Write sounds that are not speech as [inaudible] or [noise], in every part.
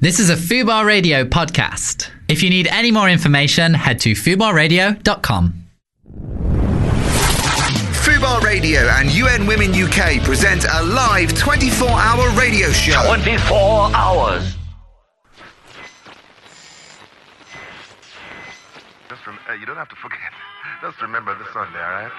This is a Fubar Radio podcast. If you need any more information, head to fubarradio.com. Fubar Radio and UN Women UK present a live 24 hour radio show. 24 hours. Just rem- hey, you don't have to forget. Just remember this Sunday, all right?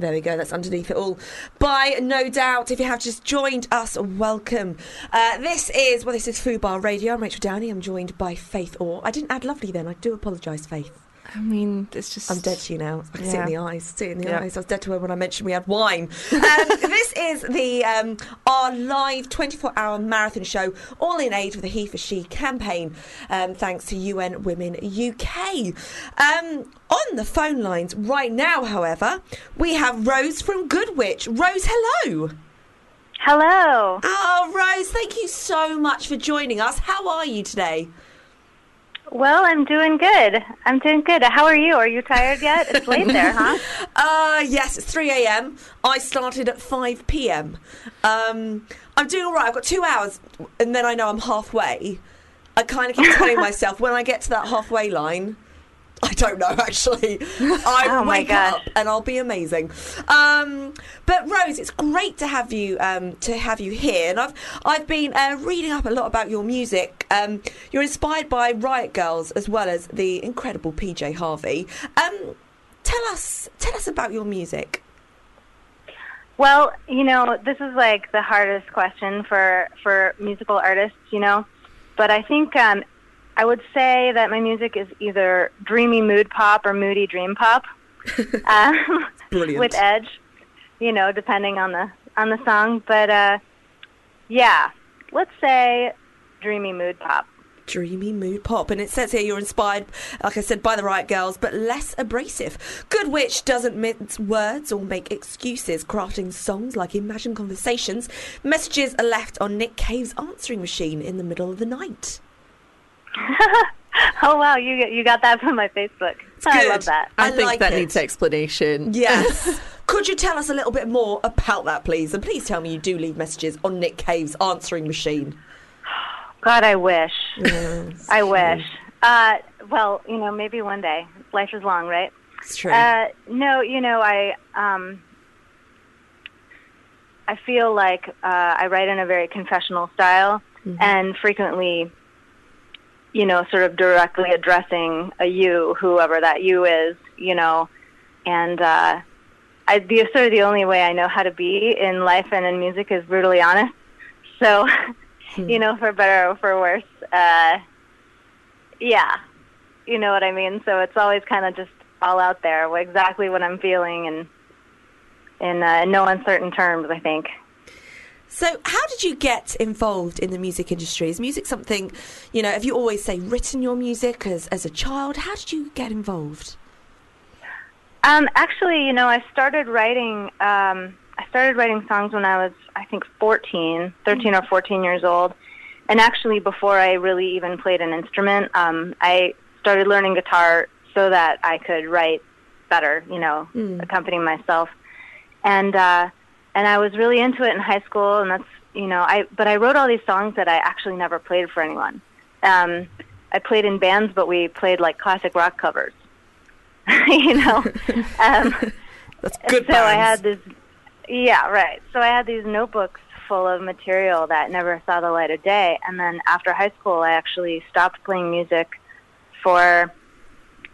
There we go. That's underneath it all. By No Doubt, if you have just joined us, welcome. Uh, this is well, this is Fubar Radio. I'm Rachel Downey. I'm joined by Faith Orr. I didn't add lovely then. I do apologise, Faith. I mean, it's just. I'm dead to you now. I can see it in the eyes. See it in the Yeah. eyes. I was dead to her when I mentioned we had wine. Um, [laughs] this is the um, our live 24-hour marathon show, all in aid of the He for She campaign. Um, thanks to UN Women UK. Um, on the phone lines right now, however, we have Rose from Good Witch. Rose, hello. Hello. Oh, Rose, thank you so much for joining us. How are you today? Well, I'm doing good. I'm doing good. How are you? Are you tired yet? It's late there, [laughs] huh? Uh, yes, it's 3 a.m. I started at 5 p.m. Um, I'm doing all right. I've got two hours, and then I know I'm halfway. I kind of keep telling [laughs] myself when I get to that halfway line, I don't know actually. [laughs] I Oh, my up and I'll be amazing. Um, but Rose, it's great to have you um, to have you here, and I've I've been uh, reading up a lot about your music. Um, you're inspired by Riot Girls as well as the incredible PJ Harvey. Um, tell us tell us about your music. Well, you know, this is like the hardest question for for musical artists, you know. But I think um, I would say that my music is either dreamy mood pop or moody dream pop. [laughs] um, Brilliant. with edge, you know, depending on the on the song. But uh, yeah, let's say dreamy mood pop. Dreamy mood pop, and it says here you're inspired, like I said, by the Riot Girls, but less abrasive. Good Witch doesn't mince words or make excuses, crafting songs like Imagine Conversations. Messages are left on Nick Cave's answering machine in the middle of the night. [laughs] Oh wow, you you got that from my Facebook. I good. love that. I, I think like that it. needs explanation. Yes. [laughs] Could you tell us a little bit more about that, please? And please tell me you do leave messages on Nick Cave's answering machine. God, I wish. I wish. Uh, well, you know, maybe one day. Life is long, right? It's true. Uh, no, you know, I um, I feel like uh, I write in a very confessional style, and frequently, you know, sort of directly addressing a you, whoever that you is, you know, and uh, I the sort of the only way I know how to be in life and in music is brutally honest. So, [laughs] you know, for better or for worse, uh, yeah, you know what I mean. So it's always kind of just all out there, exactly what I'm feeling, and in uh, no uncertain terms. I think. So, how did you get involved in the music industry? Is music something, you know, have you always, say, written your music as, as a child? How did you get involved? Um, actually, you know, I started writing. Um, I started writing songs when I was, I think, 14, 13 or 14 years old. And actually, before I really even played an instrument, um, I started learning guitar so that I could write better. You know, accompany myself. And uh, and I was really into it in high school, and that's you know, I but I wrote all these songs that I actually never played for anyone. Um, I played in bands, but we played like classic rock covers. [laughs] you know. [laughs] Um, That's good so I had this. Yeah, right. So I had these notebooks full of material that never saw the light of day. And then after high school, I actually stopped playing music for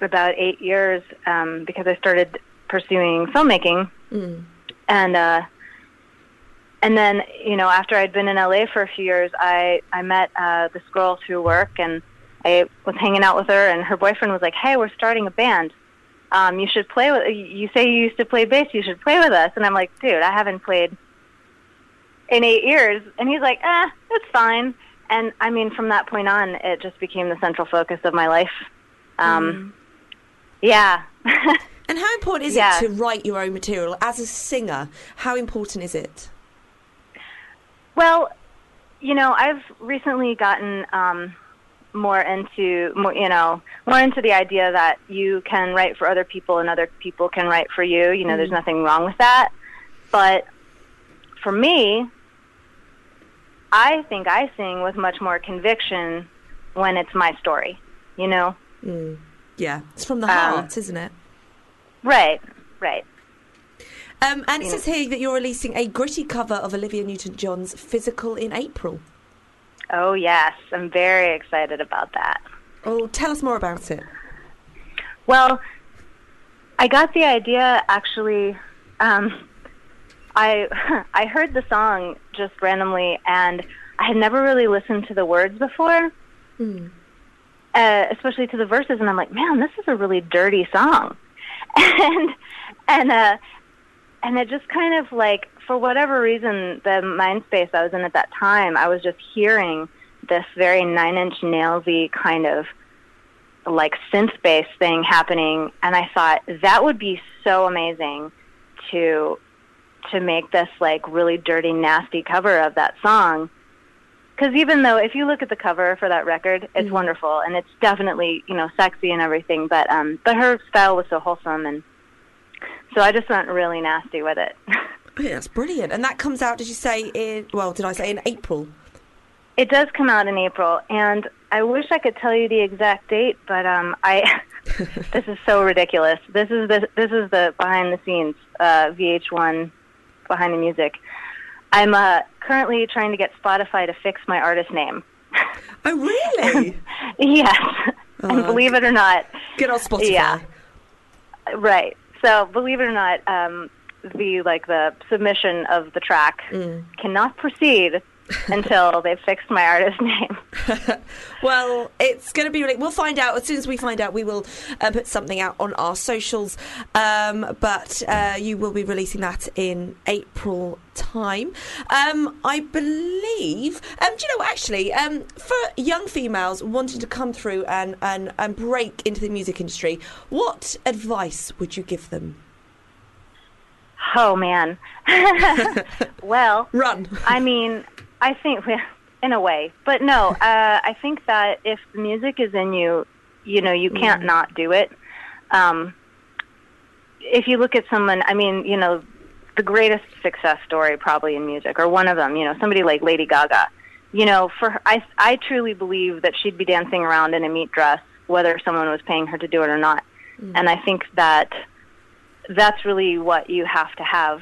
about eight years um, because I started pursuing filmmaking. And uh, and then you know after I'd been in LA for a few years, I I met uh, this girl through work, and I was hanging out with her, and her boyfriend was like, "Hey, we're starting a band." um, you should play with. You say you used to play bass. You should play with us. And I'm like, dude, I haven't played in eight years. And he's like, eh, it's fine. And I mean, from that point on, it just became the central focus of my life. Um, Yeah. [laughs] And how important is Yeah. it to write your own material as a singer? How important is it? Well, you know, I've recently gotten um, more into more, you know, more into the idea that you can write for other people and other people can write for you. You know, there's nothing wrong with that. But for me, I think I sing with much more conviction when it's my story. You know, Yeah, it's from the Um, heart, isn't it? right, right. Um, and it says here that you're releasing a gritty cover of Olivia Newton-John's "Physical" in April. Oh yes, I'm very excited about that. Oh, tell us more about it. Well, I got the idea actually. Um, I [laughs] I heard the song just randomly, and I had never really listened to the words before, uh, especially to the verses. And I'm like, man, this is a really dirty song, [laughs] and and uh, and it just kind of like for whatever reason, the mind space I was in at that time, I was just hearing this very Nine Inch Nailsy kind of like synth bass thing happening. And I thought that would be so amazing to to make this like really dirty nasty cover of that song. Cuz even though if you look at the cover for that record it's wonderful. And it's definitely you know sexy and everything. But um but her style was so wholesome and so I just went really nasty with it [laughs] Oh, yeah, that's brilliant. And that comes out, did you say, in, well, did I say in April? It does come out in April, and I wish I could tell you the exact date, but um, I [laughs] this is so ridiculous. This is the this is the behind the scenes uh, VH1 behind the music. I'm uh, currently trying to get Spotify to fix my artist name. Oh, really? [laughs] yes, and Oh, believe it or not, get on Spotify. Yeah. right. So believe it or not, um, the like the submission of the track cannot proceed [laughs] until they've fixed my artist name. [laughs] Well, it's going to be. Really, we'll find out as soon as we find out. We will uh, put something out on our socials. Um, but uh, you will be releasing that in April time. Um, I believe. Um, do you know actually? Um, for young females wanting to come through and, and and break into the music industry, what advice would you give them? Oh man. [laughs] well, Run. I mean, I think [laughs] in a way, but no. [laughs] Uh, I think that if the music is in you, you know, you can't not do it. Um, if you look at someone, I mean, you know, the greatest success story probably in music, or one of them, you know, somebody like Lady Gaga. You know, for her, I, I truly believe that she'd be dancing around in a meat dress, whether someone was paying her to do it or not. And I think that that's really what you have to have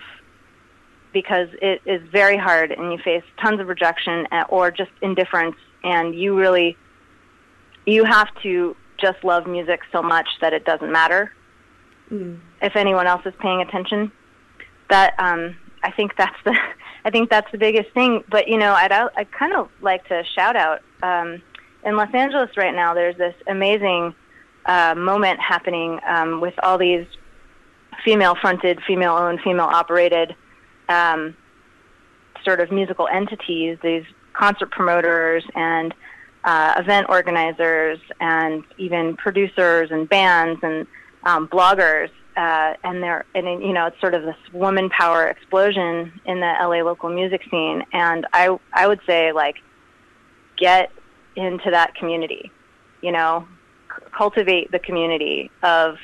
because it is very hard and you face tons of rejection or just indifference and you really you have to just love music so much that it doesn't matter if anyone else is paying attention. That um i think that's the [laughs] i think that's the biggest thing but you know i'd i kind of like to shout out um in los angeles right now there's this amazing uh moment happening um with all these female fronted female owned female operated um, sort of musical entities, these concert promoters and uh, event organizers, and even producers and bands and um, bloggers. Uh, and they're, and you know, it's sort of this woman power explosion in the LA local music scene. And I, I would say, like, get into that community. You know, c- cultivate the community of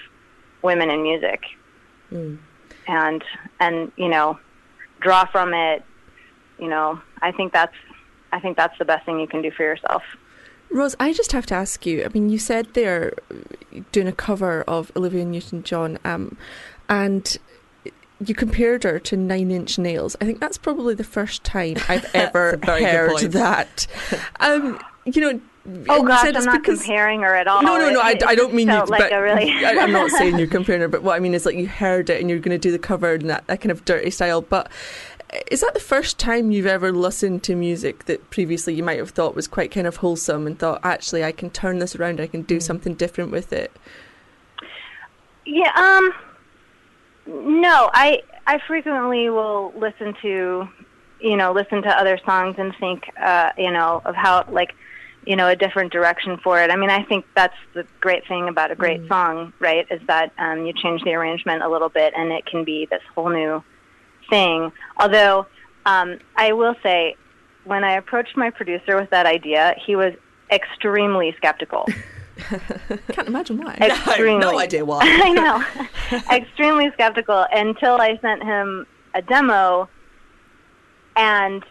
women in music, and and you know, draw from it. You know, I think that's I think that's the best thing you can do for yourself. Rose, I just have to ask you. I mean, you said they're doing a cover of Olivia Newton-John, um, and you compared her to Nine Inch Nails. I think that's probably the first time I've [laughs] ever heard that. [laughs] Um, you know. Oh gosh, I'm not because- comparing her at all. No, no, no. I, It- I don't mean you. like but really. [laughs] I, I'm not [laughs] saying you're comparing her, but what I mean is like you heard it and you're going to do the cover in that, that kind of dirty style. But is that the first time you've ever listened to music that previously you might have thought was quite kind of wholesome and thought actually I can turn this around, I can do something different with it? Yeah, um no, I I frequently will listen to you know, listen to other songs and think uh, you know, of how like you know, a different direction for it. I mean, I think that's the great thing about a great song, right? Is that um you change the arrangement a little bit and it can be this whole new thing. Although um I will say when I approached my producer with that idea, he was extremely skeptical. [laughs] Can't imagine why. extremely. no idea why. [laughs] I know. [laughs] Extremely skeptical until I sent him a demo and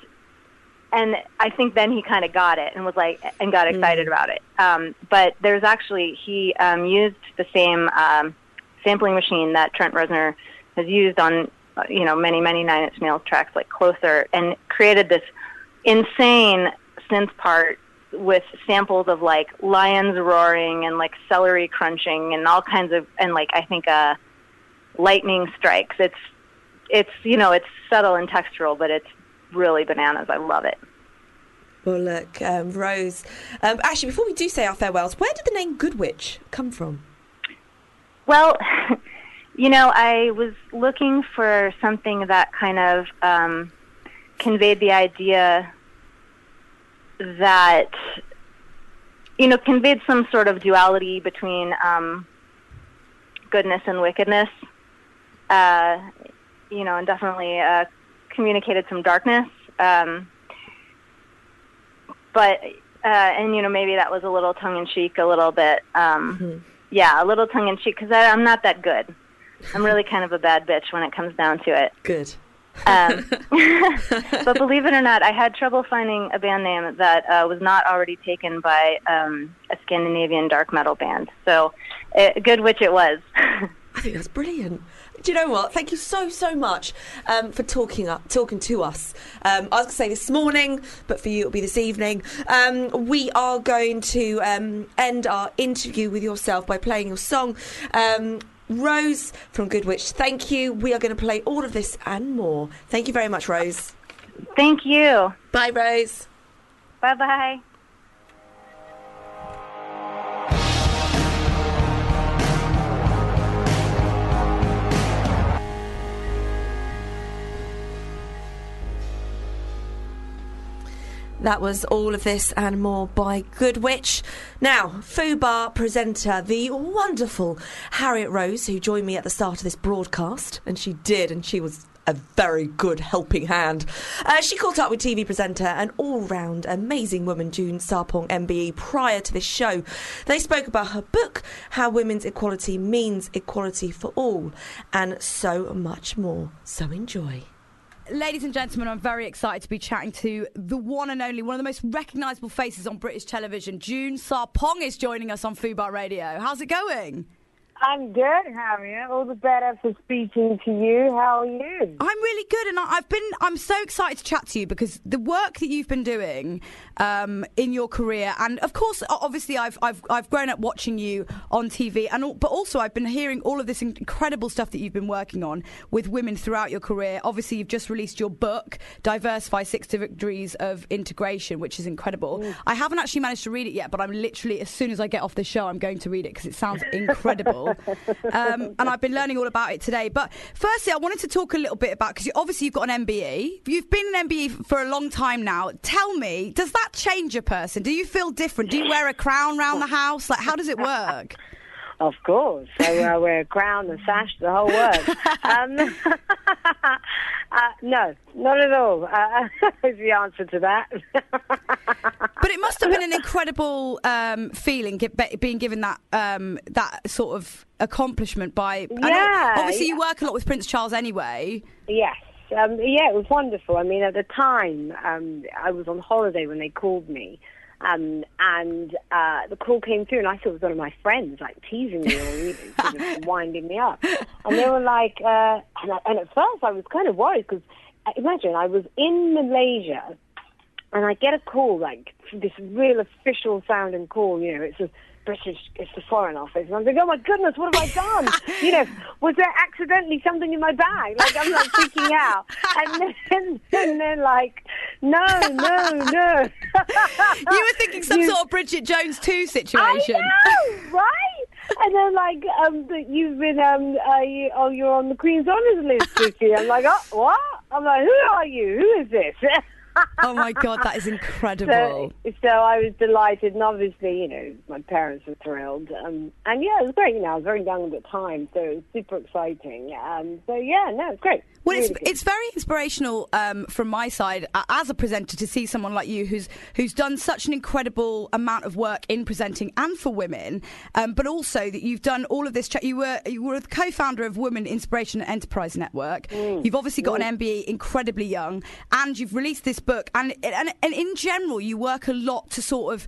and I think then he kind of got it and was like and got excited about it. Um, but there's actually he um, used the same um, sampling machine that Trent Reznor has used on you know many many Nine Inch Nails tracks like Closer and created this insane synth part with samples of like lions roaring and like celery crunching and all kinds of and like I think uh lightning strikes. It's it's you know it's subtle and textural, but it's really bananas. I love it. Well, look, um, Rose. Um, actually, before we do say our farewells, where did the name Good Witch come from? Well, [laughs] you know, I was looking for something that kind of um, conveyed the idea that, you know, conveyed some sort of duality between um, goodness and wickedness. Uh, you know, and definitely uh, communicated some darkness. Um, but uh, and you know maybe that was a little tongue in cheek, a little bit. Um, Yeah, a little tongue in cheek because I'm not that good. I'm really kind of a bad bitch when it comes down to it. Good. Um, [laughs] [laughs] but believe it or not, I had trouble finding a band name that uh, was not already taken by um, a Scandinavian dark metal band. So, uh, Good Witch it was. I [laughs] think that's brilliant. Do you know what? Thank you so so much um, for talking up, talking to us. Um, I was going to say this morning, but for you it'll be this evening. Um, we are going to um, end our interview with yourself by playing your song. Um, Rose from Good Witch, thank you. We are going to play all of this and more. Thank you very much, Rose. Thank you. Bye, Rose. Bye bye. That was all of this and more by Good Witch. Now, Fubar presenter, the wonderful Harriet Rose, who joined me at the start of this broadcast, and she did, and she was a very good helping hand. Uh, she caught up with TV presenter and all round amazing woman June Sarpong MBE prior to this show. They spoke about her book, How Women's Equality Means Equality for All, and so much more. So enjoy. Ladies and gentlemen, I'm very excited to be chatting to the one and only, one of the most recognisable faces on British television. June Sarpong is joining us on Fubar Radio. How's it going? I'm good, Harriet. All the better for speaking to you. How are you? I'm really good, and I- I've been. I'm so excited to chat to you because the work that you've been doing um, in your career, and of course, obviously, I've I've I've grown up watching you on TV, and but also I've been hearing all of this incredible stuff that you've been working on with women throughout your career. Obviously, you've just released your book, Diversify: Six Degrees of Integration, which is incredible. I haven't actually managed to read it yet, but I'm literally as soon as I get off the show, I'm going to read it because it sounds incredible. [laughs] [laughs] um, and I've been learning all about it today. But firstly, I wanted to talk a little bit about because obviously you've got an MBE. You've been an MBE for a long time now. Tell me, does that change a person? Do you feel different? Do you wear a crown round the house? Like, how does it work? [laughs] Of course. I uh, wear a crown, the sash, the whole works. [laughs] Um, uh, no, not at all. Uh, is the answer to that. But it must have been an [laughs] incredible um, feeling get, being given that um, that sort of accomplishment by. Yeah, obviously, yeah. you work a lot with Prince Charles anyway. yes. Um, yeah, it was wonderful. I mean, at the time, um, I was on holiday when they called me. Um, and uh, the call came through, and I thought it was one of my friends, like teasing me or you [laughs] know, sort of winding me up. And they were like, uh, and, I, and at first I was kind of worried because imagine I was in Malaysia and I get a call, like this real official sounding call. You know, it's a British, it's the Foreign Office, and I'm like, oh my goodness, what have I done? [laughs] you know, was there accidentally something in my bag? Like I'm like freaking out, and then [laughs] and then like, no, no, no. [laughs] You were thinking some You- sort of Bridget Jones 2 situation. I know, right? And then like, um, that you've been, um, uh, you, oh, you're on the Queen's Honours list, Vicky. I'm like, oh, what? I'm like, who are you? Who is this? Oh my god, that is incredible. So, so I was delighted, and obviously, you know, my parents were thrilled. Um, and yeah, it was great. You know, I was very young at the time, so it was super exciting. Um, so yeah, no, it's great. Well, it's, good. it's very inspirational um, from my side uh, as a presenter to see someone like you who's who's done such an incredible amount of work in presenting and for women, um, but also that you've done all of this. Cha- you were you were the co-founder of Women Inspiration and Enterprise Network. Mm. You've obviously got an MBE, incredibly young, and you've released this book. And, and and in general, you work a lot to sort of.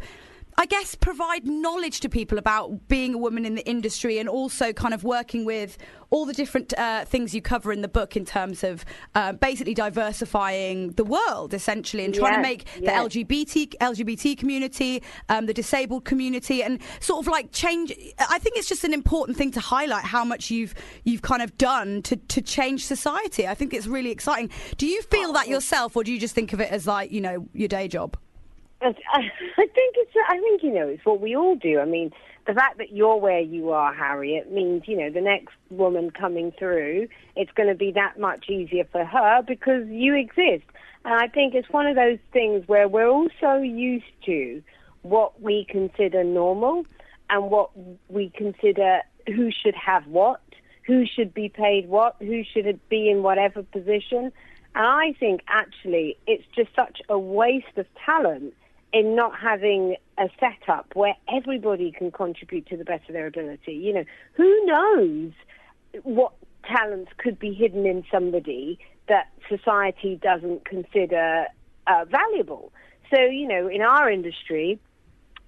I guess provide knowledge to people about being a woman in the industry and also kind of working with all the different uh, things you cover in the book in terms of uh, basically diversifying the world essentially and trying to make yes. the LGBT LGBT community, um, the disabled community, and sort of like change. I think it's just an important thing to highlight how much you've you've kind of done to to change society. I think it's really exciting. Do you feel that yourself, or do you just think of it as like you know your day job? I think it's. I think you know it's what we all do. I mean, the fact that you're where you are, Harriet, means you know the next woman coming through, it's going to be that much easier for her because you exist. And I think it's one of those things where we're all so used to what we consider normal and what we consider who should have what, who should be paid what, who should be in whatever position. And I think actually it's just such a waste of talent in not having a setup where everybody can contribute to the best of their ability. You know, who knows what talents could be hidden in somebody that society doesn't consider uh, valuable. So, you know, in our industry,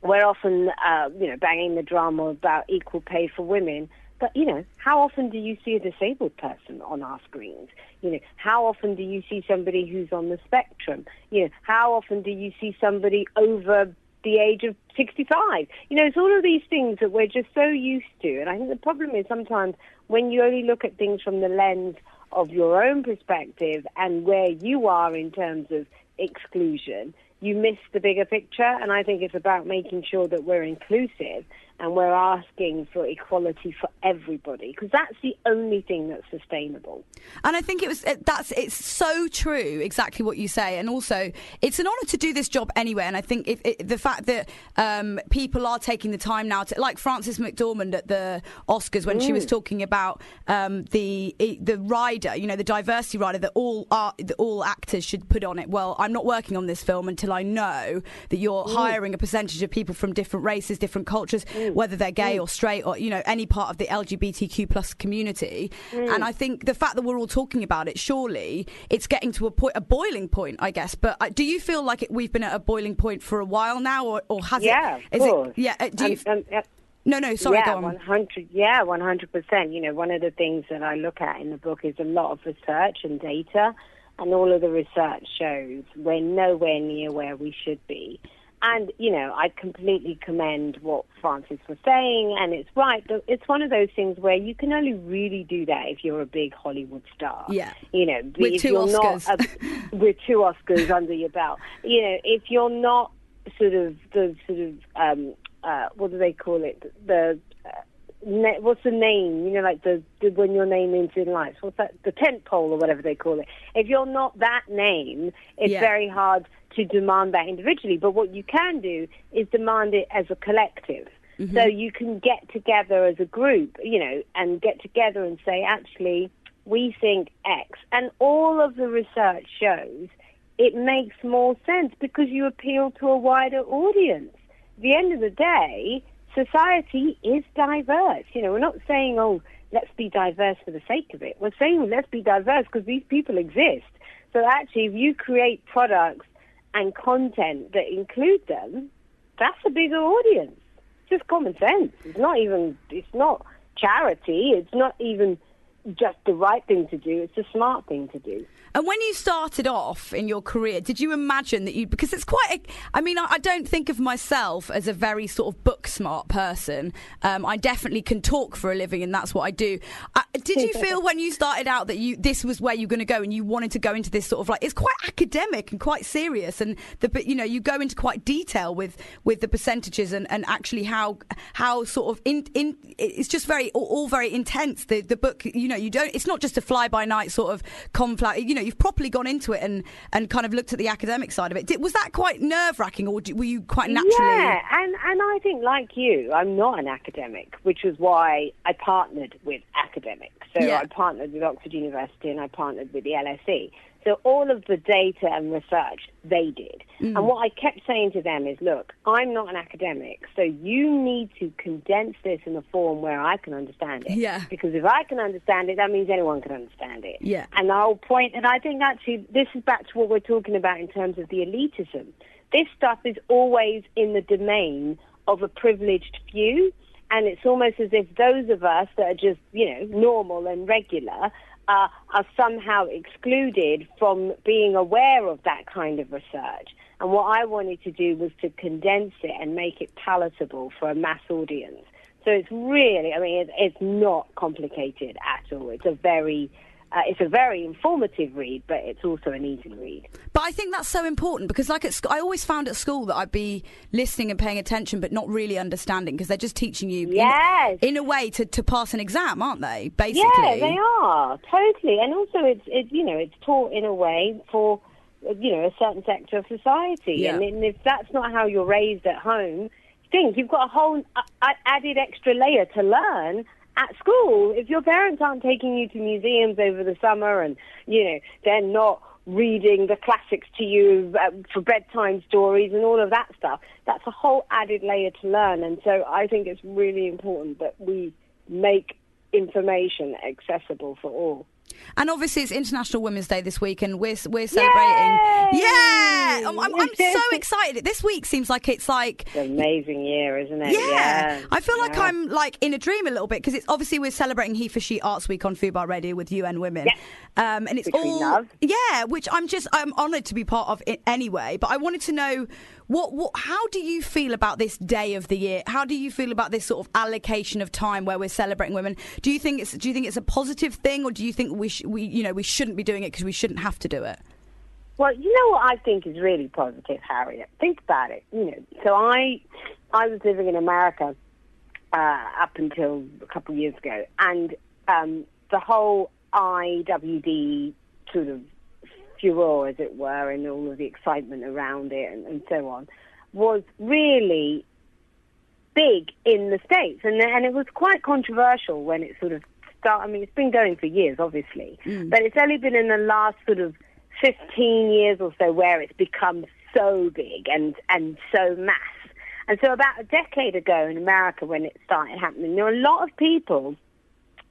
we're often, uh, you know, banging the drum about equal pay for women. But, you know, how often do you see a disabled person on our screens? You know, how often do you see somebody who's on the spectrum? You know, how often do you see somebody over the age of 65? You know, it's all of these things that we're just so used to. And I think the problem is sometimes when you only look at things from the lens of your own perspective and where you are in terms of exclusion, you miss the bigger picture. And I think it's about making sure that we're inclusive and we're asking for equality for everybody because that's the only thing that's sustainable. And I think it was that's it's so true, exactly what you say. And also, it's an honour to do this job anyway. And I think if, it, the fact that um, people are taking the time now to, like Frances McDormand at the Oscars when she was talking about um, the the rider, you know, the diversity rider that all art, that all actors should put on it. Well, I'm not working on this film until I know that you're hiring a percentage of people from different races, different cultures, whether they're gay or straight or you know any part of the LGBTQ plus community. And I think the fact that we're all talking about it, surely it's getting to a point, a boiling point, I guess. But uh, do you feel like it, we've been at a boiling point for a while now, or, or has Yeah, it? course. it? Yeah. uh, Do you? And- and, uh, no, no. Sorry, yeah, on. one hundred. Yeah, one hundred percent. You know, one of the things that I look at in the book is a lot of research and data, and all of the research shows we're nowhere near where we should be. And you know, I completely commend what Frances was saying, and it's right. But it's one of those things where you can only really do that if you're a big Hollywood star. Yeah. you know, With if two you're Oscars. not a, [laughs] with two Oscars under your belt. You know, if you're not sort of the sort of um, uh, what do they call it? The uh, ne- what's the name? You know, like the, the when your name is in lights. What's that? The tent pole or whatever they call it. If you're not that name, it's Yeah. very hard to demand that individually. But what you can do is demand it as a collective. Mm-hmm. So you can get together as a group, you know, and get together and say, actually, we think X. And all of the research shows it makes more sense because you appeal to a wider audience. At the end of the day, society is diverse. You know, we're not saying, oh, let's be diverse for the sake of it. We're saying let's be diverse because these people exist. So actually, if you create products and content that include them, that's a bigger audience. It's just common sense. It's not even, it's not charity. It's not even just the right thing to do. It's a smart thing to do. And when you started off in your career, did you imagine that you? Because it's quite. A, I mean, I, I don't think of myself as a very sort of book smart person. Um, I definitely can talk for a living, and that's what I do. Uh, did you feel when you started out that you this was where you're going to go, and you wanted to go into this sort of like it's quite academic and quite serious, and the you know you go into quite detail with with the percentages and, and actually how how sort of in in it's just very all, all very intense. The the book you know you don't it's not just a fly by night sort of conflict. You know you've properly gone into it and and kind of looked at the academic side of it. Did, was that quite nerve wracking, or were you quite naturally? Yeah, and and I think like you, I'm not an academic, which is why I partnered with academics. So Yeah. I partnered with Oxford University and I partnered with the LSE. So all of the data and research they did. Mm. And what I kept saying to them is, look, I'm not an academic, so you need to condense this in a form where I can understand it. Yeah. Because if I can understand it, that means anyone can understand it. Yeah. And the whole point, and I think actually this is back to what we're talking about in terms of the elitism. This stuff is always in the domain of a privileged few, and it's almost as if those of us that are just, you know, normal and regular are somehow excluded from being aware of that kind of research. And what I wanted to do was to condense it and make it palatable for a mass audience. So it's really, I mean, it's, it's not complicated at all. It's a very, uh, it's a very informative read, but it's also an easy read. But I think that's so important because, like at school, I always found at school that I'd be listening and paying attention, but not really understanding because they're just teaching you, in- Yes. in, a way, to, to pass an exam, aren't they? Basically, Yeah, they are totally, and also it's it, you know it's taught in a way for you know a certain sector of society, Yeah. and, and if that's not how you're raised at home, think you've got a whole added extra layer to learn at school. If your parents aren't taking you to museums over the summer, and you know they're not reading the classics to you uh, for bedtime stories and all of that stuff, that's a whole added layer to learn. And so I think it's really important that we make information accessible for all. And obviously, it's International Women's Day this week, and we're we're celebrating. Yay! Yeah, I'm, I'm, I'm so [laughs] excited. This week seems like it's like It's an amazing year, isn't it? Yeah. I feel like Yeah. I'm like in a dream a little bit because it's obviously we're celebrating He for She Arts Week on Fubar Radio with UN Women. Yeah. Um, and it's Which all yeah, which I'm just I'm honoured to be part of it anyway. But I wanted to know what what how do you feel about this day of the year? How do you feel about this sort of allocation of time where we're celebrating women? Do you think it's do you think it's a positive thing, or do you think we sh- we you know we shouldn't be doing it because we shouldn't have to do it? Well, you know what I think is really positive, Harriet. Think about it. You know, so I, I was living in America uh, up until a couple of years ago, and um, the whole IWD sort of furor, as it were, and all of the excitement around it, and, and so on, was really big in the states, and and it was quite controversial when it sort of started. I mean, it's been going for years, obviously, mm. but it's only been in the last sort of 15 years or so where it's become so big and, and so mass. And so about a decade ago in America when it started happening, there were a lot of people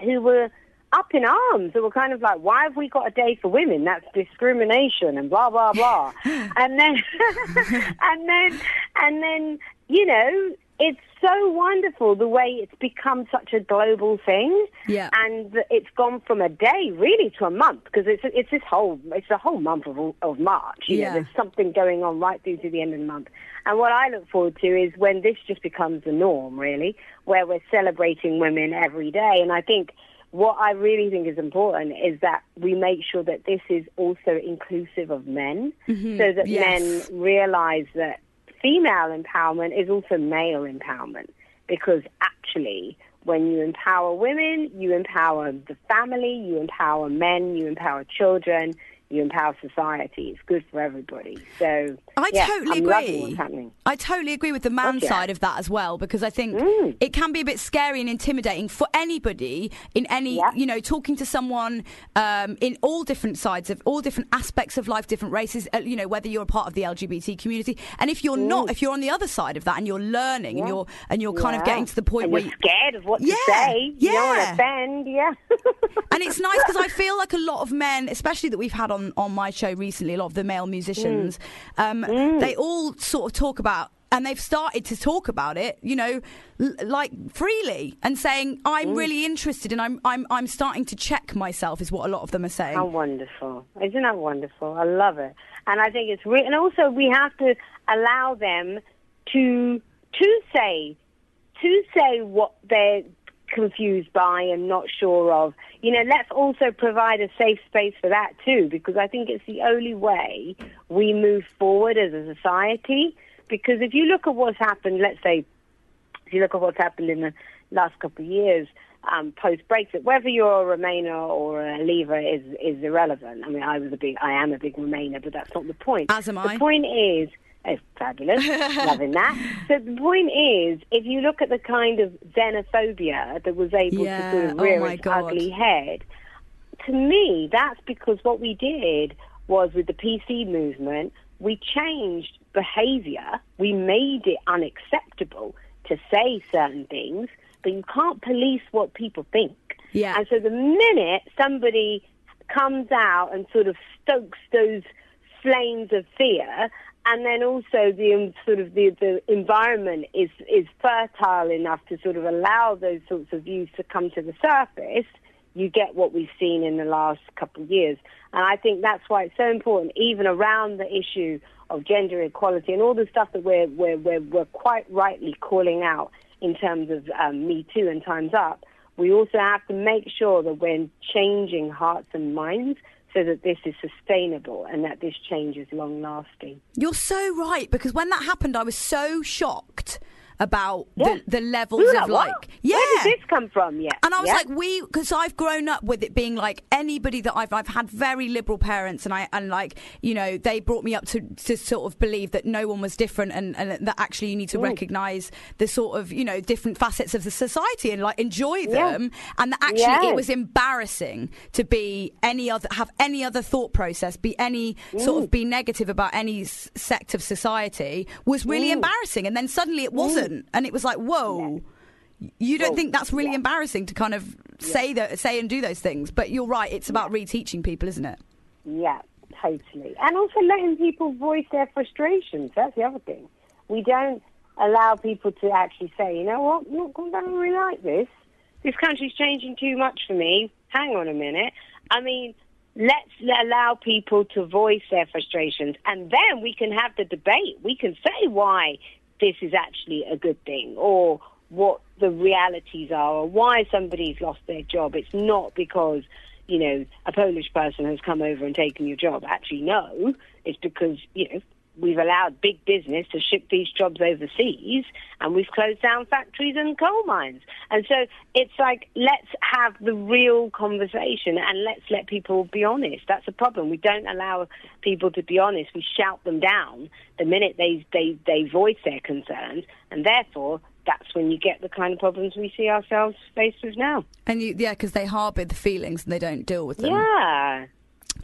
who were up in arms, who were kind of like, why have we got a day for women? That's discrimination and blah, blah, blah. [laughs] and then, [laughs] and then, and then, you know, it's so wonderful the way it's become such a global thing Yeah. and it's gone from a day really to a month because it's it's this whole it's the whole month of of March. You Yeah. know, there's something going on right through to the end of the month. And what I look forward to is when this just becomes the norm, really, where we're celebrating women every day. And I think what I really think is important is that we make sure that this is also inclusive of men, mm-hmm. so that Yes. men realize that female empowerment is also male empowerment. Because actually when you empower women, you empower the family, you empower men, you empower children, you empower society. It's good for everybody. So I yeah, totally I'm agree. I totally agree with the man Okay. side of that as well because I think Mm. it can be a bit scary and intimidating for anybody in any, Yeah. you know, talking to someone um, in all different sides of all different aspects of life, different races, uh, you know, whether you're a part of the LGBT community and if you're not, if you're on the other side of that and you're learning and Mm. You're and you're kind of getting to the point and where you're scared of what Yeah, to say. You don't want yeah. to offend. Yeah. and it's nice because I feel like a lot of men, especially that we've had on, on my show recently, a lot of the male musicians, mm. um, mm. they all sort of talk about, and they've started to talk about it, you know, l- like freely and saying, "I'm mm. really interested, and I'm I'm I'm starting to check myself," is what a lot of them are saying. How wonderful. Isn't that wonderful? I love it. And I think it's re- and also we have to allow them to to say to say what they're confused by and not sure of. You know, let's also provide a safe space for that too because I think it's the only way we move forward as a society because if you look at what's happened, let's say if you look at what's happened in the last couple of years, um, post Brexit. Whether you're a Remainer or a Leaver is is irrelevant. I mean, I was a big, I am a big Remainer, but that's not the point. As am I. The point is, oh, fabulous, loving that. So the point is, if you look at the kind of xenophobia that was able Yeah, to sort of oh rear my its God. ugly head, to me, that's because what we did was with the PC movement, we changed behavior. We made it unacceptable to say certain things, but you can't police what people think. Yeah. And so the minute somebody comes out and sort of stokes those flames of fear, and then also the sort of the, the environment is is fertile enough to sort of allow those sorts of views to come to the surface, you get what we've seen in the last couple of years. And I think that's why it's so important, even around the issue of gender equality and all the stuff that we're we're we're, we're quite rightly calling out in terms of um, Me Too and Times Up. We also have to make sure that we're changing hearts and minds so that this is sustainable and that this change is long lasting. You're so right because when that happened, I was so shocked about Yeah. the, the levels We of like, like, yeah. Where did this come from? Yeah. And I was Yeah. like, we, because I've grown up with it being like anybody that I've, I've had very liberal parents, and I, and like, you know, they brought me up to, to sort of believe that no one was different, and, and that actually you need to mm. recognise the sort of, you know, different facets of the society and like enjoy Yeah. them, and that actually it was embarrassing to be any other, have any other thought process, be any sort of mm. be negative about any s- sect of society was really mm. embarrassing, and then suddenly it wasn't, and it was like, whoa. You don't think that's really yeah. embarrassing to kind of say that, say and do those things? But you're right; it's about reteaching people, isn't it? Yeah, totally. And also letting people voice their frustrations. That's the other thing. We don't allow people to actually say, you know what, look, I don't really like this. This country's changing too much for me. Hang on a minute. I mean, let's allow people to voice their frustrations and then we can have the debate. We can say why this is actually a good thing or what the realities are or why somebody's lost their job. It's not because, you know, a Polish person has come over and taken your job. Actually, no. It's because, you know, we've allowed big business to ship these jobs overseas and we've closed down factories and coal mines. And so it's like, let's have the real conversation and let's let people be honest. That's a problem. We don't allow people to be honest. We shout them down the minute they, they, they voice their concerns and therefore that's when you get the kind of problems we see ourselves faced with now. And you, yeah, because they harbour the feelings and they don't deal with them. Yeah.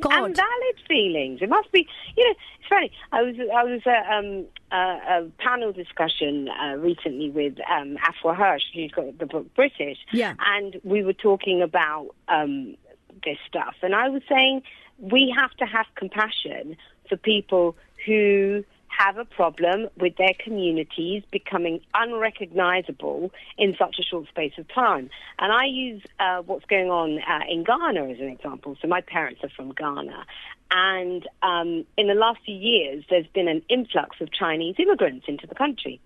God. And valid feelings. It must be, you know, it's funny. I was I was at um, a, a panel discussion uh, recently with um, Afua Hirsch, who's got the book British. Yeah. And we were talking about um, this stuff. And I was saying we have to have compassion for people who have a problem with their communities becoming unrecognizable in such a short space of time. And I use uh, what's going on uh, in Ghana as an example. So my parents are from Ghana. And um, in the last few years, there's been an influx of Chinese immigrants into the country.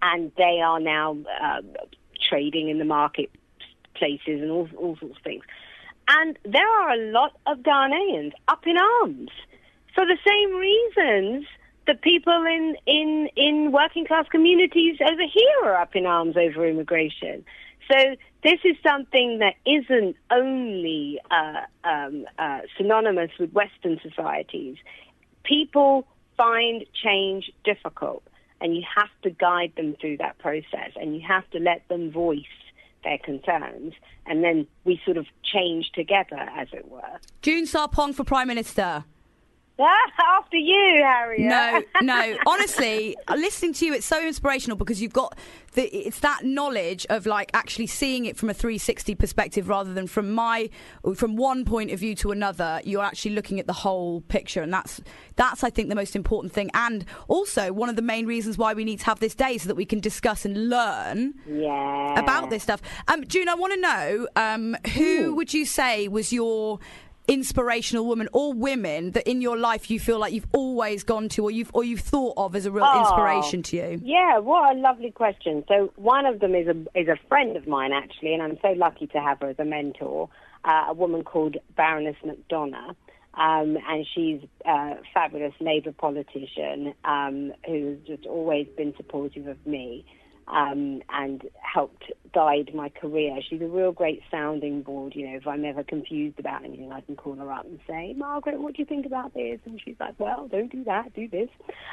And they are now uh, trading in the marketplaces and all, all sorts of things. And there are a lot of Ghanaians up in arms for the same reasons that people in, in, in working class communities over here are up in arms over immigration. So this is something that isn't only uh, um, uh, synonymous with Western societies. People find change difficult, and you have to guide them through that process, and you have to let them voice their concerns, and then we sort of change together, as it were. June Sarpong for Prime Minister. [laughs] After you, Harriet. No, [laughs] no. Honestly, listening to you, it's so inspirational because you've got the, it's that knowledge of like actually seeing it from a 360 perspective rather than from my from one point of view to another. You're actually looking at the whole picture, and that's that's I think the most important thing, and also one of the main reasons why we need to have this day so that we can discuss and learn yeah. about this stuff. Um, June, I want to know um, who would you say was your inspirational woman or women that in your life you feel like you've always gone to or you've or you've thought of as a real Oh. inspiration to you? Yeah, what a lovely question. So one of them is a is a friend of mine actually, and I'm so lucky to have her as a mentor. Uh, a woman called Baroness McDonagh, um, and she's a fabulous Labour politician um, who's just always been supportive of me. Um, and helped guide my career. She's a real great sounding board. You know, if I'm ever confused about anything, I can call her up and say, Margaret, what do you think about this? And she's like, well, don't do that, do this.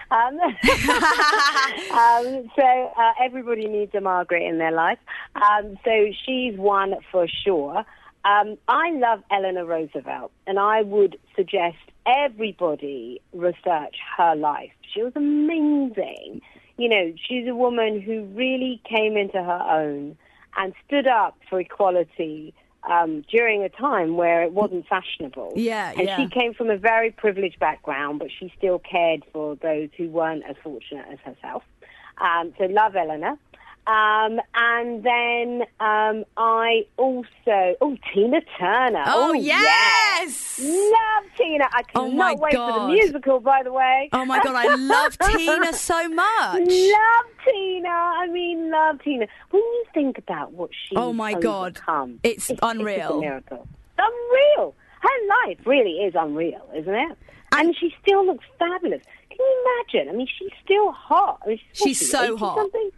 Um, [laughs] um, so uh, everybody needs a Margaret in their life. Um, so she's one for sure. Um, I love Eleanor Roosevelt, and I would suggest everybody research her life. She was amazing. You know, she's a woman who really came into her own and stood up for equality um, during a time where it wasn't fashionable. Yeah, and yeah. she came from a very privileged background, but she still cared for those who weren't as fortunate as herself. Um, so love Eleanor. Um, and then um, I also oh Tina Turner. Oh, yes. yes! love Tina. I Oh, cannot my wait for the musical. By the way. Oh my god, I love [laughs] Tina so much. Love Tina. I mean, love Tina. When you think about what she Oh, my God. It's just unreal. a miracle. Unreal. Her life really is unreal, isn't it? And, she still looks fabulous. Can you imagine? I mean, she's still hot. I mean, She's what, so hot. Something?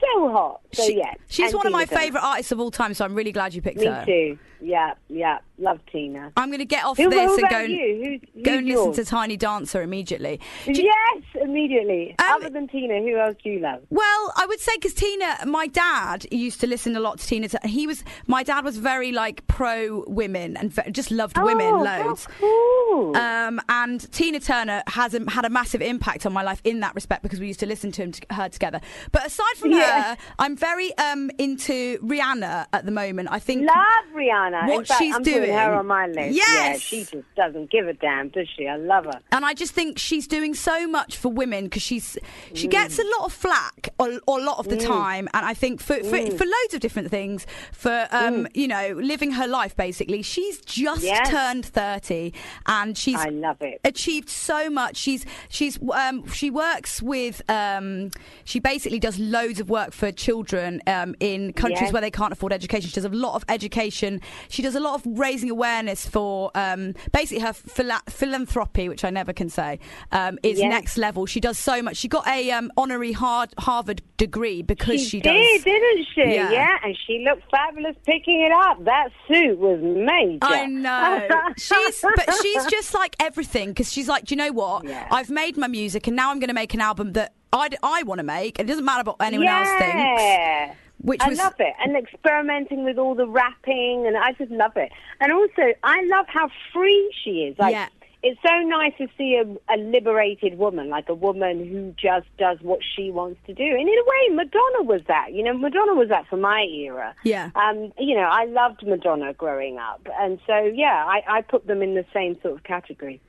So hot. So She- yeah, she's and one of my favourite artists of all time, so I'm really glad you picked Me her. Me too. Yeah, yeah. Love Tina. I'm going to get off Who, this who and go and, you? Who's, go and yours? listen to Tiny Dancer immediately. You- Yes, immediately. Um, Other than Tina, who else do you love? Well, I would say because Tina, my dad used to listen a lot to Tina. He was my dad was very like pro women and just loved women oh, loads. How cool. Um, and Tina Turner has a, had a massive impact on my life in that respect because we used to listen to him t- her together. But aside from Yeah. her, I'm very um, into Rihanna at the moment. I think Love Rihanna. In What fact, she's I'm doing. Putting her on my list. Yeah, Yes. she just doesn't give a damn, does she? I love her. And I just think she's doing so much for women because she's Mm. she gets a lot of flack a, a lot of the time, and I think for, for Mm. for loads of different things, for um, you know living her life basically. She's just Yes. turned thirty, and she's I love it. achieved so much. She's she's um, she works with um, she basically does loads of work for children um, in countries Yes. where they can't afford education. She does a lot of education. She does a lot of raising awareness for um, basically her phila- philanthropy, which I never can say, um, is Yes. next level. She does so much. She got a um, honorary Hard- Harvard degree because she, she does. did, didn't she? Yeah. and she looked fabulous picking it up. That suit was major. I know. [laughs] she's but she's just like everything because she's like, do you know what? Yeah. I've made my music and now I'm going to make an album that I, I want to make. And it doesn't matter what anyone else thinks. Which I was love it. And experimenting with all the rapping, and I just love it. And also, I love how free she is. Like, Yeah. it's so nice to see a, a liberated woman, like a woman who just does what she wants to do. And in a way, Madonna was that. You know, Madonna was that for my era. Yeah. Um, you know, I loved Madonna growing up. And so, yeah, I, I put them in the same sort of category.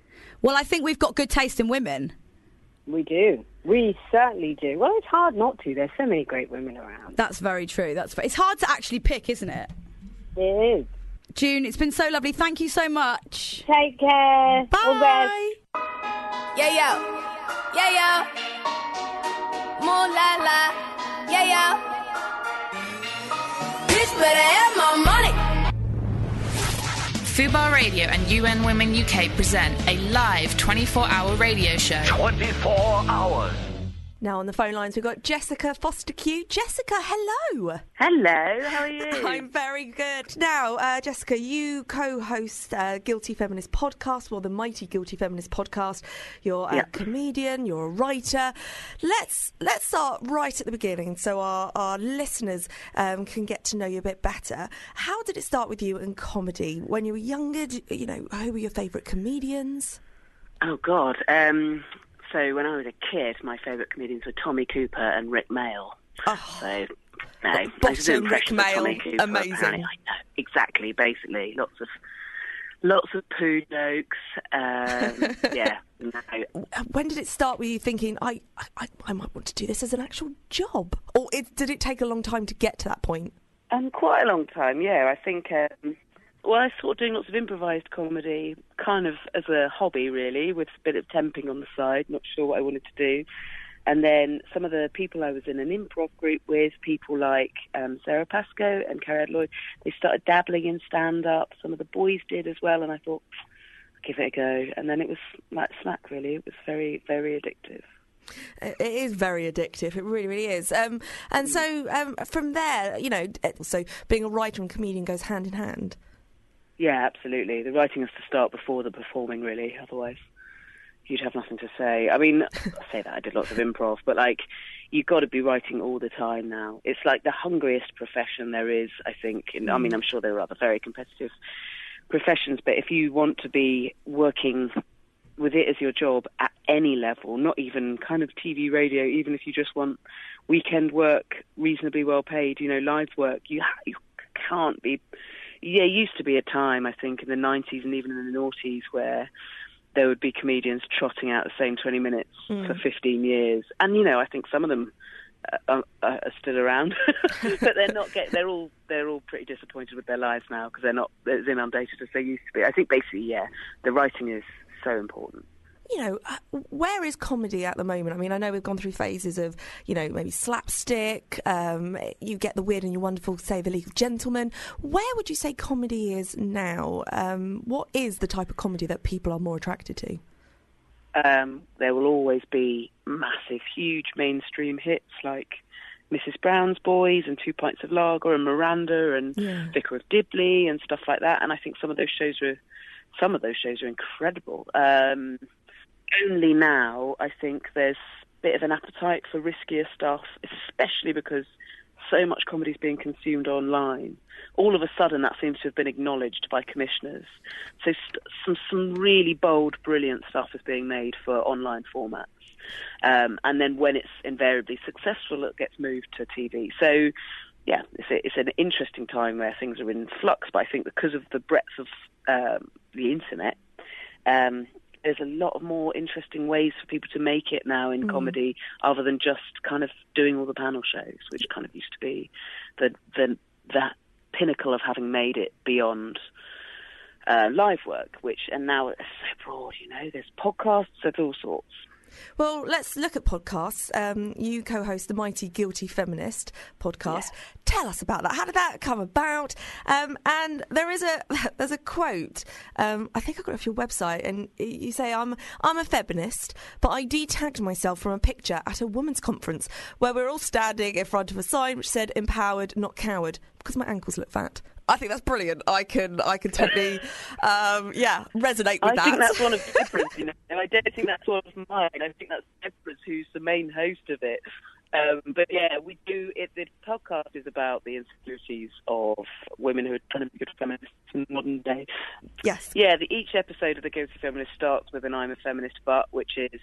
well, I think we've got good taste in women. We do. We certainly do. Well, it's hard not to. There's so many great women around. That's very true. That's it's hard to actually pick, isn't it? It is. June, it's been so lovely. Thank you so much. Take care. Bye. All the best. Yeah, yo. Yeah, yo. Moon la la. Yeah, yo. Bitch better have my money. Fubar Radio and UN Women UK present a live 24 hour radio show. 24 hours. Now on the phone lines we've got Jessica Fostekew. Jessica, hello. Hello, how are [laughs] you? I'm very good. Now, uh, Jessica, you co-host uh, Guilty Feminist podcast, well, the Mighty Guilty Feminist podcast. You're a Yep. comedian. You're a writer. Let's let's start right at the beginning, so our our listeners um, can get to know you a bit better. How did it start with you in comedy when you were younger? Did- You know, who were your favourite comedians? Oh God. Um, so when I was a kid, my favourite comedians were Tommy Cooper and Rik Mayall. Oh, So no, Bottom Rick impressions of Tommy Mayall, Cooper, amazing. apparently. I know exactly. Basically, lots of lots of poo jokes. Um, [laughs] yeah. No. when did it start with you thinking I, I I might want to do this as an actual job, or it, did it take a long time to get to that point? Um, quite a long time, yeah. I think. Um, well, I sort of doing lots of improvised comedy, kind of as a hobby, really, with a bit of temping on the side. Not sure what I wanted to do. And then some of the people I was in an improv group with, people like um, Sara Pascoe and Cariad Lloyd, they started dabbling in stand-up. Some of the boys did as well, and I thought, give it a go. And then it was like smack, really. It was very, very addictive. It it is very addictive. It really, really is. Um, and so um, from there, you know, so being a writer and comedian goes hand in hand. Yeah, absolutely. The writing has to start before the performing, really. Otherwise, you'd have nothing to say. I mean, [laughs] I say that I did lots of improv, but like, you've got to be writing all the time now. It's like the hungriest profession there is, I think. And, I mean, mm. I'm sure there are other very competitive professions, but if you want to be working with it as your job at any level, not even kind of TV, radio, even if you just want weekend work, reasonably well paid, you know, live work, you you can't be. Yeah, used to be a time I think in the 90s and even in the noughties where there would be comedians trotting out the same 20 minutes Mm. for 15 years, and you know, I think some of them. Uh, are, are still around, [laughs] but they're not. Get, they're all they're all pretty disappointed with their lives now because they're not as inundated as they used to be. I think basically, yeah, the writing is so important. You know, uh, where is comedy at the moment? I mean, I know we've gone through phases of, you know, maybe slapstick. Um, you get the weird and your wonderful, say, the League of Gentlemen. Where would you say comedy is now? Um, what is the type of comedy that people are more attracted to? um, there will always be massive, huge mainstream hits like Mrs. Brown's Boys and Two Pints of Lager and Miranda and Yeah. Vicar of Dibley and stuff like that. And I think some of those shows are, some of those shows are incredible. Um, only now, I think there's a bit of an appetite for riskier stuff, especially because so much comedy is being consumed online. All of a sudden, that seems to have been acknowledged by commissioners. So st- some some really bold, brilliant stuff is being made for online formats. Um, and then when it's invariably successful, it gets moved to TV. So yeah, it's, a, it's an interesting time where things are in flux. But I think because of the breadth of um, the internet, um, there's a lot of more interesting ways for people to make it now in Mm. comedy, other than just kind of doing all the panel shows, which kind of used to be the the that pinnacle of having made it beyond uh, live work. Which and now it's so broad. You know, there's podcasts, there's all sorts. Well, let's look at podcasts. Um, you co-host the Mighty Guilty Feminist podcast. Tell us about that. How did that come about? Um, and there is a [laughs] there's a quote. Um, I think I got it off your website, and you say I'm I'm a feminist, but I detagged myself from a picture at a women's conference where we're all standing in front of a sign which said "Empowered, not coward," because my ankles look fat. I think that's brilliant. I can I can totally um, yeah resonate with I that. think that's one of Deborah's, [laughs] you know. And I don't think that's one of mine. I think that's Deborah's who's the main host of it. Um, but yeah, we do it. The podcast is about the insecurities of women who are trying to be good feminists in modern day. Yes. Yeah, the, each episode of the Guilty Feminist starts with an "I'm a feminist," but which is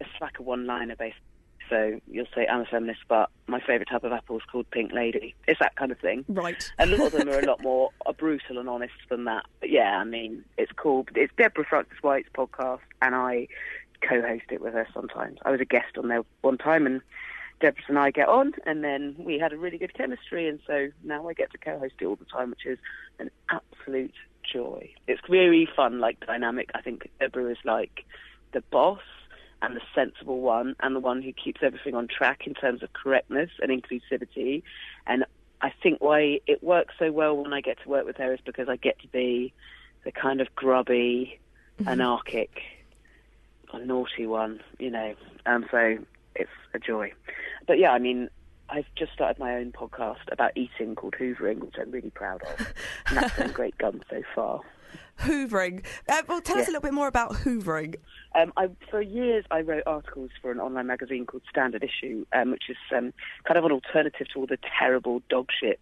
it's like a one-liner basically. So you'll say, "I'm a feminist, but my favourite type of apple is called Pink Lady." It's that kind of thing. Right. A lot of them are a lot more uh, [laughs] brutal and honest than that. But yeah, I mean, it's cool. It's Deborah Frances White's podcast, and I co-host it with her sometimes. I was a guest on there one time, and Deborah and I get on, and then we had a really good chemistry, and so now I get to co-host it all the time, which is an absolute joy. It's very fun, like dynamic. I think Deborah is like the boss and the sensible one and the one who keeps everything on track in terms of correctness and inclusivity. And I think why it works so well when I get to work with her is because I get to be the kind of grubby, mm-hmm. anarchic, or naughty one, you know. And so it's a joy. But yeah, I mean, I've just started my own podcast about eating called Hoovering, which I'm really proud of. And that's been great gun so far. Hoovering. Uh, well, tell us a little bit more about hoovering. Um, I, for years, I wrote articles for an online magazine called Standard Issue, um, which is um, kind of an alternative to all the terrible dog shit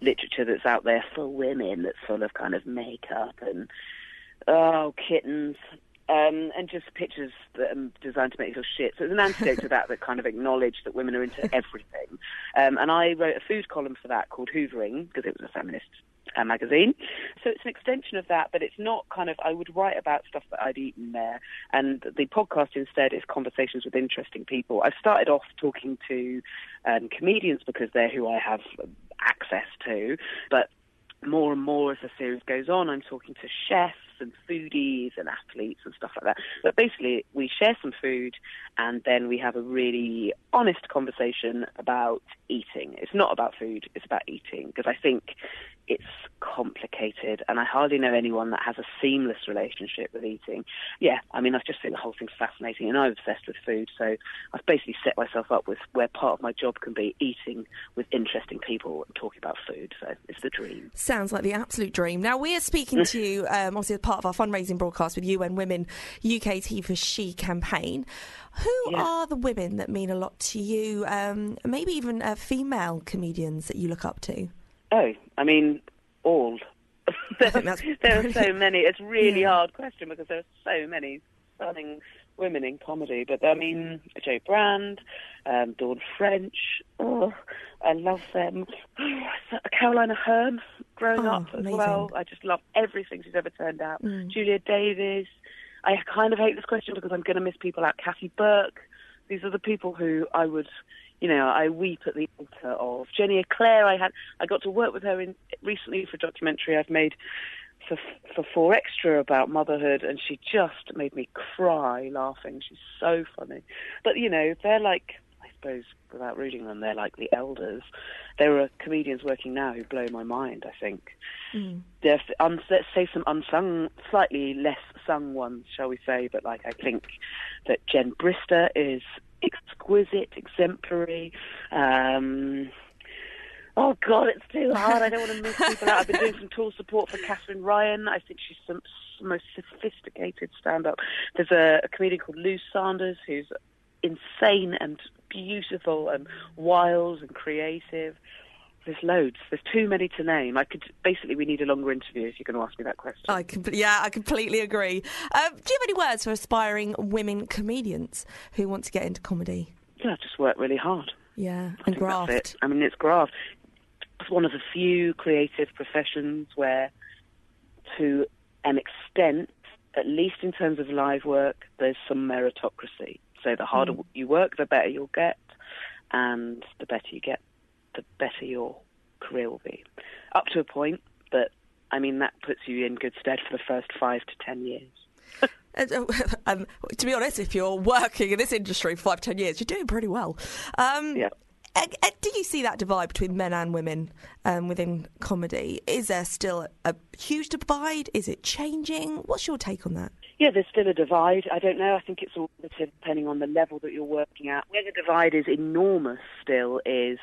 literature that's out there for women that's full of kind of makeup and, oh, kittens. Um, and just pictures that are designed to make you feel shit. So it's an antidote to that that kind of acknowledged that women are into [laughs] everything. Um, and I wrote a food column for that called Hoovering because it was a feminist uh, magazine. So it's an extension of that, but it's not kind of, I would write about stuff that I'd eaten there. And the podcast instead is conversations with interesting people. I've started off talking to um, comedians because they're who I have access to, but more and more as the series goes on, I'm talking to chefs and foodies and athletes and stuff like that. But basically, we share some food and then we have a really honest conversation about eating. It's not about food, it's about eating because I think it's complicated and I hardly know anyone that has a seamless relationship with eating. Yeah, I mean, I just think the whole thing's fascinating and I'm obsessed with food. So I've basically set myself up with where part of my job can be eating with interesting people and talking about food. So it's the dream. Sounds like the absolute dream. Now, we are speaking to you, [laughs] um, obviously, as part of our fundraising broadcast with UN Women UK's He for She campaign. Who are the women that mean a lot to you? Um, maybe even uh, female comedians that you look up to? Oh, I mean, all. there, [laughs] there are so many. It's really Yeah. hard question because there are so many stunning women in comedy. But I mean, Jo Brand, um, Dawn French. Oh, I love them. [sighs] Caroline Aherne, growing Oh, up as amazing. well. I just love everything she's ever turned out. Mm. Julia Davis. I kind of hate this question because I'm going to miss people out. Kathy Burke. These are the people who I would, you know, I weep at the altar of. Jenny Eclair. I had, I got to work with her in recently for a documentary I've made for for Four Extra about motherhood, and she just made me cry laughing. She's so funny. But you know, they're like, I suppose, without reading them, they're like the elders. There are comedians working now who blow my mind. I think there's un- let's say some unsung, slightly less sung ones, shall we say? But like I think that Jen Brister is exquisite, exemplary. Um, oh God, it's too hard. I don't want to miss people out. I've been doing some tour support for Katherine Ryan. I think she's some most sophisticated stand-up. There's a, a comedian called Lou Sanders who's insane and beautiful and wild and creative. There's loads. There's too many to name. I could basically we need a longer interview if you're going to ask me that question. I com- yeah, I completely agree. Um, do you have any words for aspiring women comedians who want to get into comedy? Yeah, just work really hard. Yeah, I and graft. I mean, it's graft. It's one of the few creative professions where, to an extent, at least in terms of live work, there's some meritocracy. So the harder Mm. you work, the better you'll get, and the better you get, the better your career will be. Up to a point, but I mean that puts you in good stead for the first five to ten years. [laughs] Uh, [laughs] um, to be honest, if you're working in this industry for five, ten years, you're doing pretty well. Um, Yeah. Uh, uh, do you see that divide between men and women um, within comedy? Is there still a huge divide? Is it changing? What's your take on that? Yeah, there's still a divide. I don't know. I think it's all depending on the level that you're working at. Where the divide is enormous still is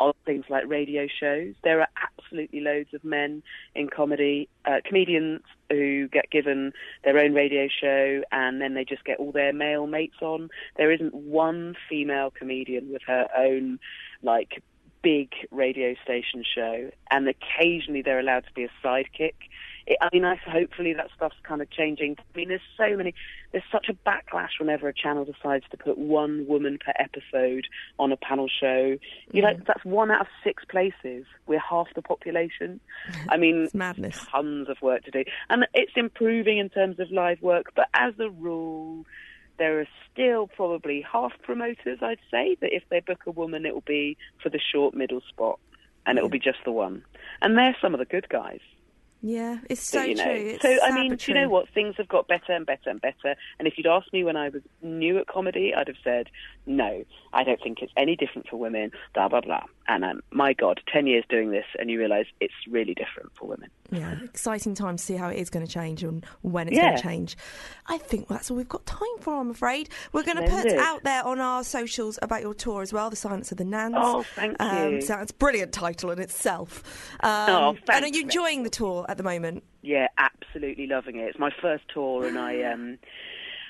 on things like radio shows. There are absolutely loads of men in comedy, uh, comedians who get given their own radio show and then they just get all their male mates on. There isn't one female comedian with her own, like, big radio station show, and occasionally they're allowed to be a sidekick. It, I mean, I, hopefully that stuff's kind of changing. I mean, there's so many, there's such a backlash whenever a channel decides to put one woman per episode on a panel show. You know, that's one out of six places. We're half the population. [laughs] I mean, madness. tons of work to do, and it's improving in terms of live work. But as a rule, there are still probably half promoters, I'd say, that if they book a woman, it will be for the short middle spot, and it will be just the one. And they're some of the good guys. Yeah, it's so you know. true. It's so I mean, do you know what? Things have got better and better and better. And if you'd asked me when I was new at comedy, I'd have said, no, I don't think it's any different for women. Blah blah blah. And um, my God, ten years doing this, and you realise it's really different for women. Yeah, exciting time to see how it is going to change and when it's Yeah. going to change. I think that's all we've got time for, I'm afraid. We're going to put out there on our socials about your tour as well, The Silence of the Nans. Oh, thank Um, you. sounds brilliant title in itself. Um, Oh, and are you enjoying the tour at the moment? Yeah, absolutely loving it. It's my first tour, and I um,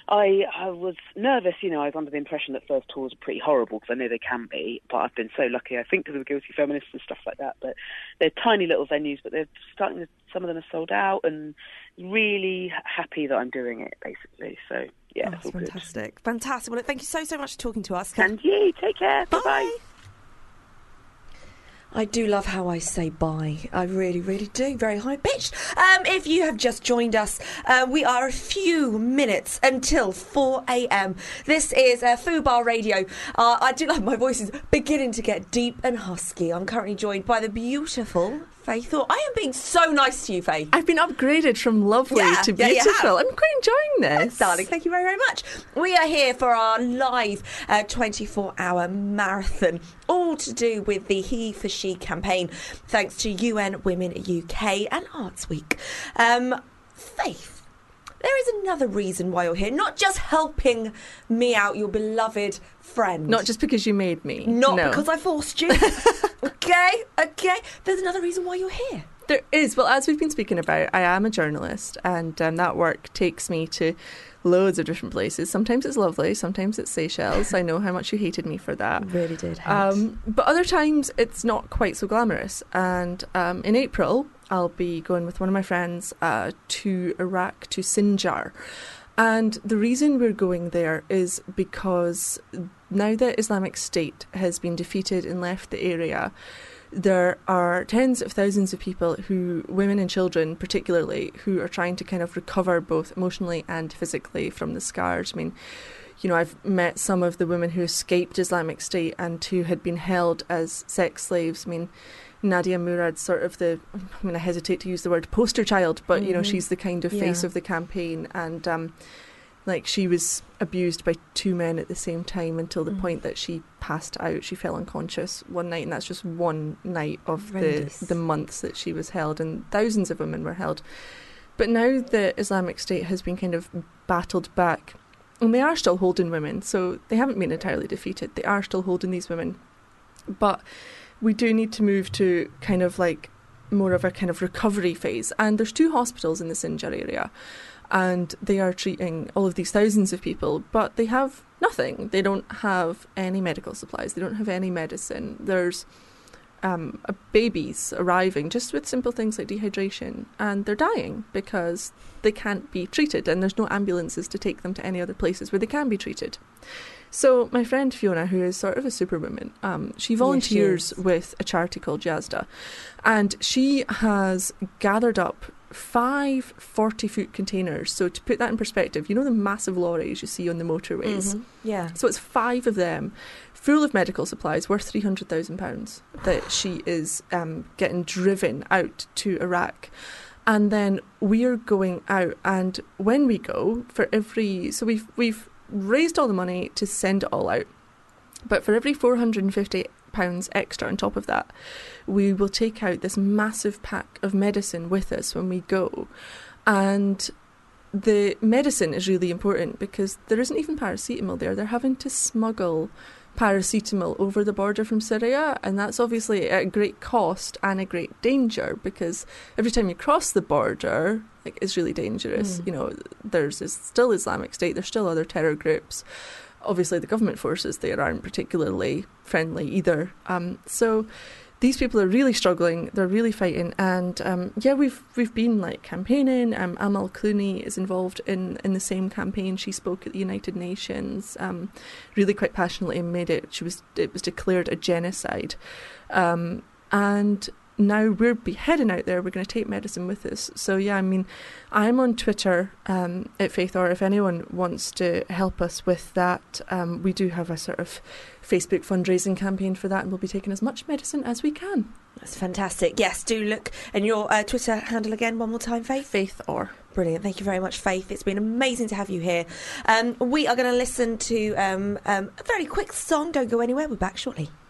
I I was nervous. You know, I was under the impression that first tours are pretty horrible because I know they can be. But I've been so lucky. I think because of guilty feminists and stuff like that. But they're tiny little venues, but they're starting. To, some of them are sold out, and really happy that I'm doing it. Basically, so yeah, oh, it's it's all good. fantastic. Fantastic. Well, thank you so, so much for talking to us. And you, take care. Bye bye. I do love how I say bye. I really, really do. Very high pitched. Um, if you have just joined us, uh, we are a few minutes until 4 a.m. This is uh, Fubar Radio. Uh, I do love my voice is beginning to get deep and husky. I'm currently joined by the beautiful Faith Orr. I am being so nice to you, Faith. I've been upgraded from lovely Yeah, to beautiful. have. I'm quite enjoying this. Darling, thank you very, very much. We are here for our live 24 hour marathon, all to do with the He for She campaign, thanks to UN Women UK and Arts Week. Um, Faith, there is another reason why you're here, not just helping me out, your beloved friend. Not just because you made me. Not No. because I forced you. [laughs] okay, okay. There's another reason why you're here. There is. Well, as we've been speaking about, I am a journalist, and um, that work takes me to loads of different places. Sometimes it's lovely, sometimes it's Seychelles. I know how much you hated me for that. Really did. hate. Um, but other times it's not quite so glamorous. And um, in April, I'll be going with one of my friends uh, to Iraq, to Sinjar. And the reason we're going there is because now that Islamic State has been defeated and left the area, there are tens of thousands of people who, women and children particularly, who are trying to kind of recover both emotionally and physically from the scars. I mean, you know, I've met some of the women who escaped Islamic State and who had been held as sex slaves. I mean, Nadia Murad's sort of the, I mean, I hesitate to use the word poster child, but, you know, Mhm. she's the kind of face of the campaign. And, um, like, she was abused by two men at the same time until the Mm. point that she passed out. She fell unconscious one night, and that's just one night of the, the months that she was held, and thousands of women were held. But now the Islamic State has been kind of battled back, and they are still holding women, so they haven't been entirely defeated. They are still holding these women. But we do need to move to kind of like more of a kind of recovery phase. And there's two hospitals in the Sinjar area, and they are treating all of these thousands of people, but they have nothing. They don't have any medical supplies, they don't have any medicine. There's um, babies arriving just with simple things like dehydration, and they're dying because they can't be treated, and there's no ambulances to take them to any other places where they can be treated. So my friend Fiona, who is sort of a superwoman, um, she volunteers is. with a charity called Yazda, and she has gathered up five 40 foot containers. So to put that in perspective, you know the massive lorries you see on the motorways. Mhm. Yeah. So it's five of them, full of medical supplies, worth three hundred thousand pounds that [sighs] she is um, getting driven out to Iraq. And then we're going out, and when we go, for every so we've we've raised all the money to send it all out, but for every four hundred and fifty pounds extra on top of that, we will take out this massive pack of medicine with us when we go, and the medicine is really important because there isn't even paracetamol there. They're having to smuggle paracetamol over the border from Syria, and that's obviously at a great cost and a great danger because every time you cross the border, like it's really dangerous. Mm. You know, there's is still Islamic State, there's still other terror groups. Obviously, the government forces there aren't particularly friendly either. Um, so these people are really struggling. They're really fighting, and um, yeah, we've we've been like campaigning. Um, Amal Clooney is involved in in the same campaign. She spoke at the United Nations, um, really quite passionately, and made it. She was it was declared a genocide, um, and now we're be heading out there. We're going to take medicine with us. So yeah, I mean, I'm on Twitter um, at Faith, or if anyone wants to help us with that, um, we do have a sort of Facebook fundraising campaign for that, and we'll be taking as much medicine as we can. That's fantastic. Yes, do look. And your uh, Twitter handle again, one more time, Faith? Faith Orr. Brilliant. Thank you very much, Faith. It's been amazing to have you here. Um, we are going to listen to um, um, a very quick song. Don't go anywhere. We're back shortly.